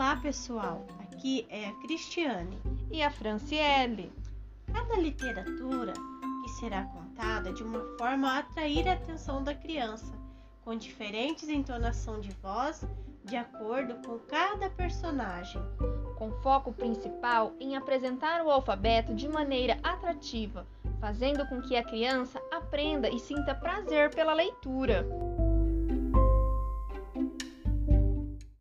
Olá, pessoal. Aqui é a Cristiane e a Franciele. Cada literatura que será contada de uma forma a atrair a atenção da criança, com diferentes entonação de voz de acordo com cada personagem. Com foco principal em apresentar o alfabeto de maneira atrativa, fazendo com que a criança aprenda e sinta prazer pela leitura.